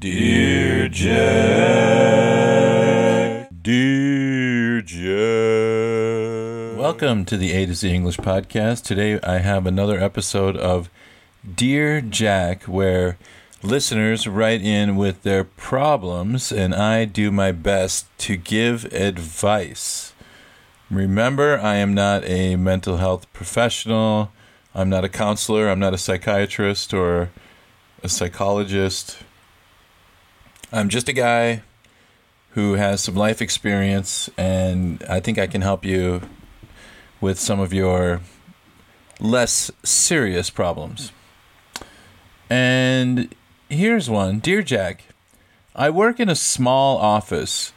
Dear Jack. Dear Jack. Welcome to the A to Z English podcast. Today I have another episode of Dear Jack where listeners write in with their problems and I do my best to give advice. Remember, I am not a mental health professional. I'm not a counselor. I'm not a psychiatrist or a psychologist. I'm just a guy who has some life experience, and I think I can help you with some of your less serious problems. And here's one Dear Jack, I work in a small office,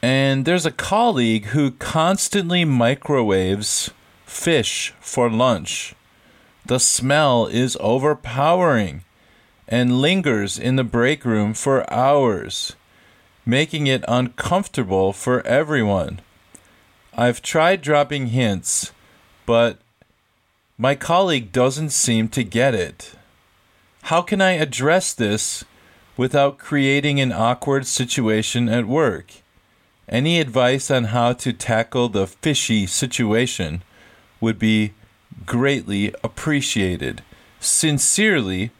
and there's a colleague who constantly microwaves fish for lunch. The smell is overpowering and lingers in the break room for hours, making it uncomfortable for everyone. I've tried dropping hints, but my colleague doesn't seem to get it. How can I address this without creating an awkward situation at work? Any advice on how to tackle the fishy situation would be greatly appreciated. Sincerely,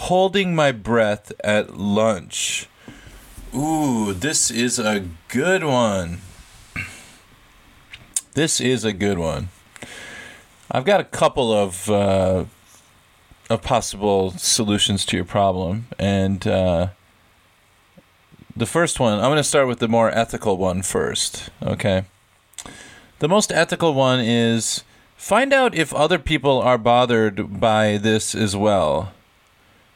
holding my breath at lunch. Ooh, this is a good one. This is a good one. I've got a couple of uh, of possible solutions to your problem, and uh, the first one I'm going to start with the more ethical one first. Okay, the most ethical one is find out if other people are bothered by this as well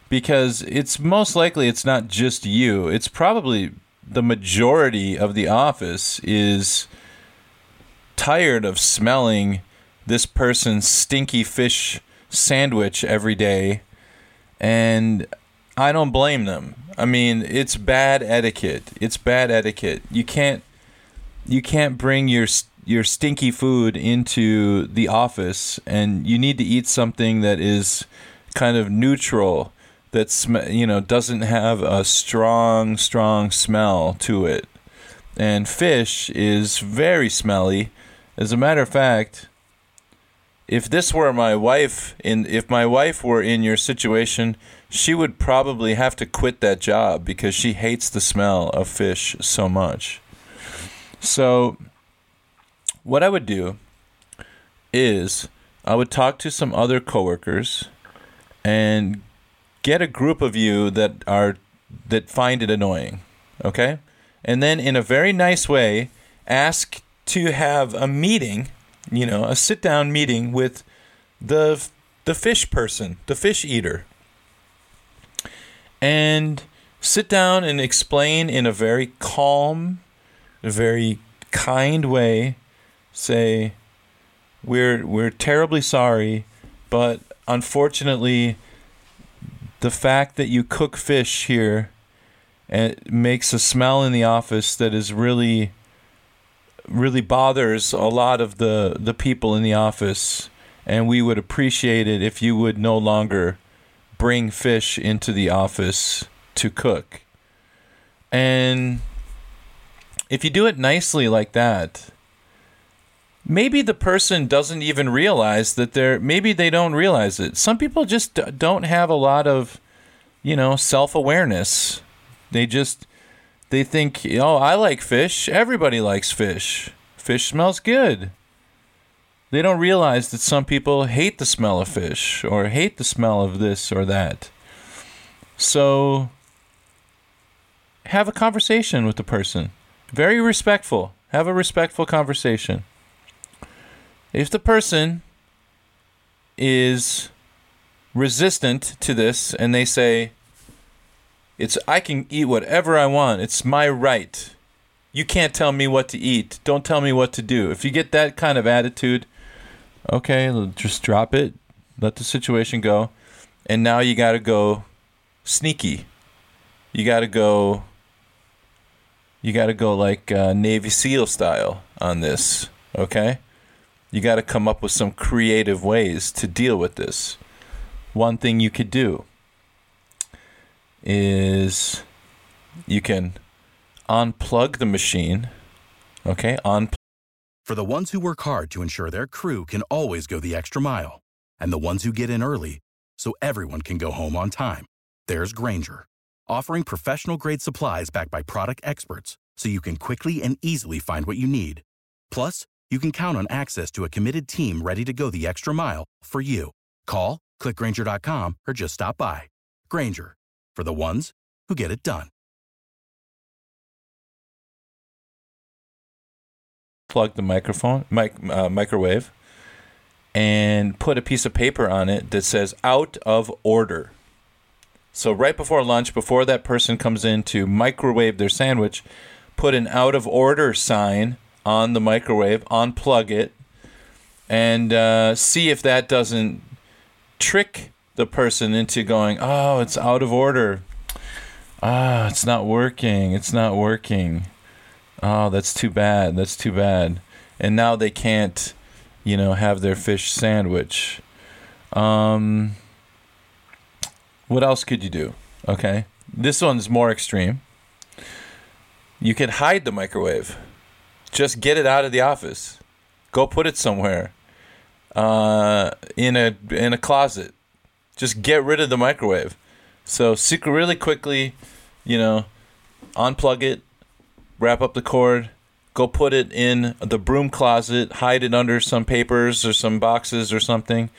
because it's most likely it's not just you. It's probably the majority of the office is tired of smelling this person's stinky fish sandwich every day and I don't blame them. I mean, it's bad etiquette. It's bad etiquette. You can't you can't bring your your stinky food into the office and you need to eat something that is kind of neutral that sm- you know doesn't have a strong strong smell to it. And fish is very smelly. As a matter of fact if this were my wife in if my wife were in your situation she would probably have to quit that job because she hates the smell of fish so much. So what i would do is i would talk to some other coworkers and get a group of you that are that find it annoying, okay? And then in a very nice way, ask to have a meeting, you know, a sit-down meeting with the the fish person, the fish eater. And sit down and explain in a very calm, very kind way, say we're we're terribly sorry, but unfortunately the fact that you cook fish here it makes a smell in the office that is really really bothers a lot of the the people in the office. And we would appreciate it if you would no longer bring fish into the office to cook. And if you do it nicely like that maybe the person doesn't even realize that they're maybe they don't realize it. Some people just don't have a lot of you know self-awareness. They just they think oh i like fish. Everybody likes fish. Fish smells good. They don't realize that some people hate the smell of fish or hate the smell of this or that. So have a conversation with the person. Very respectful. Have a respectful conversation if the person is resistant to this and they say, It's I can eat whatever I want. It's my right. You can't tell me what to eat. Don't tell me what to do. If you get that kind of attitude, okay, just drop it. Let the situation go. And now you got to go sneaky. You got to go you got to go like uh, Navy SEAL style on this, okay? You got to come up with some creative ways to deal with this. One thing you could do is you can unplug the machine, okay? Unplug. For the ones who work hard to ensure their crew can always go the extra mile, and the ones who get in early so everyone can go home on time, there's Grainger offering professional grade supplies backed by product experts so you can quickly and easily find what you need. Plus, you can count on access to a committed team ready to go the extra mile for you. Call, clickgranger.com, or just stop by. Grainger, for the ones who get it done. Plug the microphone, mic, uh, microwave, and put a piece of paper on it that says "out of order." So right before lunch, before that person comes in to microwave their sandwich, put an out of order sign on the microwave, unplug it, and uh, see if that doesn't trick the person into going, oh, it's out of order. Ah, it's not working. It's not working. Oh, that's too bad. That's too bad. And now they can't, you know, have their fish sandwich. Um, what else could you do? Okay. This one's more extreme. You could hide the microwave. Just get it out of the office. Go put it somewhere. Uh, in a in a closet. Just get rid of the microwave. So secret really quickly, you know, unplug it, wrap up the cord, go put it in the broom closet, hide it under some papers or some boxes or something,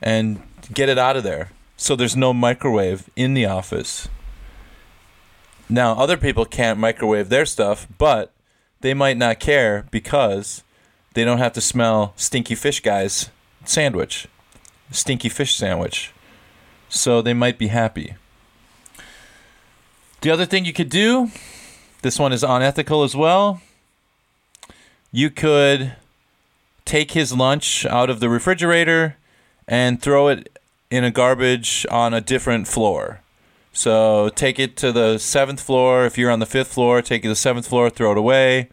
and get it out of there so there's no microwave in the office. Now, other people can't microwave their stuff, but they might not care because they don't have to smell Stinky Fish Guy's sandwich, Stinky Fish sandwich. So they might be happy. The other thing you could do, this one is unethical as well. You could take his lunch out of the refrigerator and throw it in a garbage on a different floor. So take it to the seventh floor. If you're on the fifth floor, take it to the seventh floor, throw it away.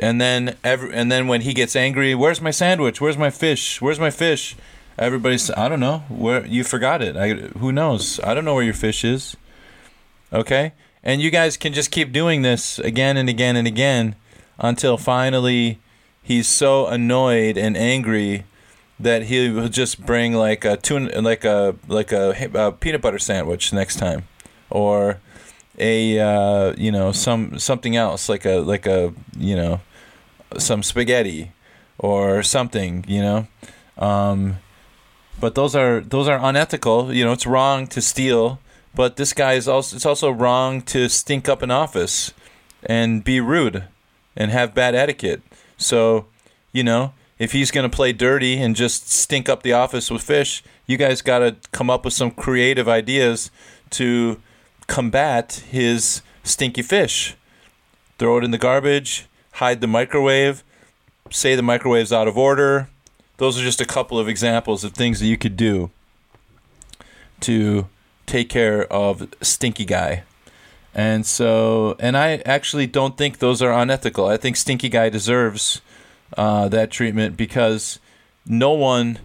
And then every, and then when he gets angry, where's my sandwich? Where's my fish? Where's my fish? Everybody's I don't know where you forgot it. I, who knows? I don't know where your fish is. Okay, and you guys can just keep doing this again and again and again until finally he's so annoyed and angry that he will just bring like a tuna, like a like a, a peanut butter sandwich next time, or a uh, you know some something else like a like a you know some spaghetti or something you know. Um, but those are those are unethical. You know, it's wrong to steal, but this guy is also it's also wrong to stink up an office and be rude and have bad etiquette. So, you know, if he's going to play dirty and just stink up the office with fish, you guys got to come up with some creative ideas to combat his stinky fish. Throw it in the garbage, hide the microwave, say the microwave's out of order. Those are just a couple of examples of things that you could do to take care of stinky guy. And so, and I actually don't think those are unethical. I think stinky guy deserves uh, that treatment because no one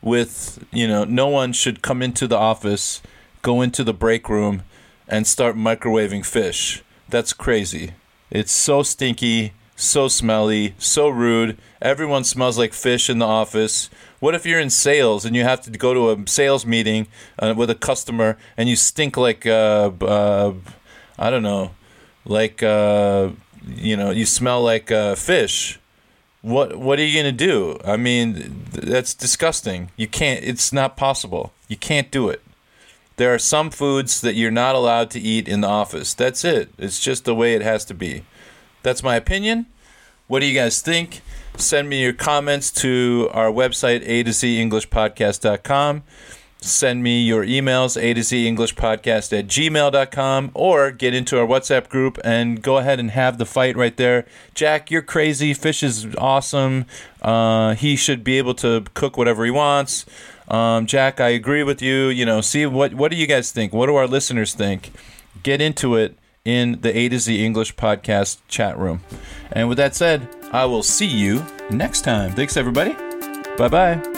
with you know no one should come into the office, go into the break room, and start microwaving fish. That's crazy. It's so stinky, so smelly, so rude. Everyone smells like fish in the office. What if you're in sales and you have to go to a sales meeting uh, with a customer and you stink like uh, uh, I don't know, like uh, you know, you smell like uh, fish what what are you gonna do? I mean, that's disgusting. You can't. It's not possible. You can't do it. There are some foods that you're not allowed to eat in the office. That's it. It's just the way it has to be. That's my opinion. What do you guys think? Send me your comments to our website, a to z english podcast.com. send me your emails, A to Z English Podcast at gmail.com, or get into our WhatsApp group and go ahead and have the fight right there. Jack, you're crazy. Fish is awesome. Uh, he should be able to cook whatever he wants. Um, Jack, I agree with you. You know, see what what do you guys think? What do our listeners think? Get into it in the A to Z English Podcast chat room. And with that said, I will see you next time. Thanks, everybody. Bye bye.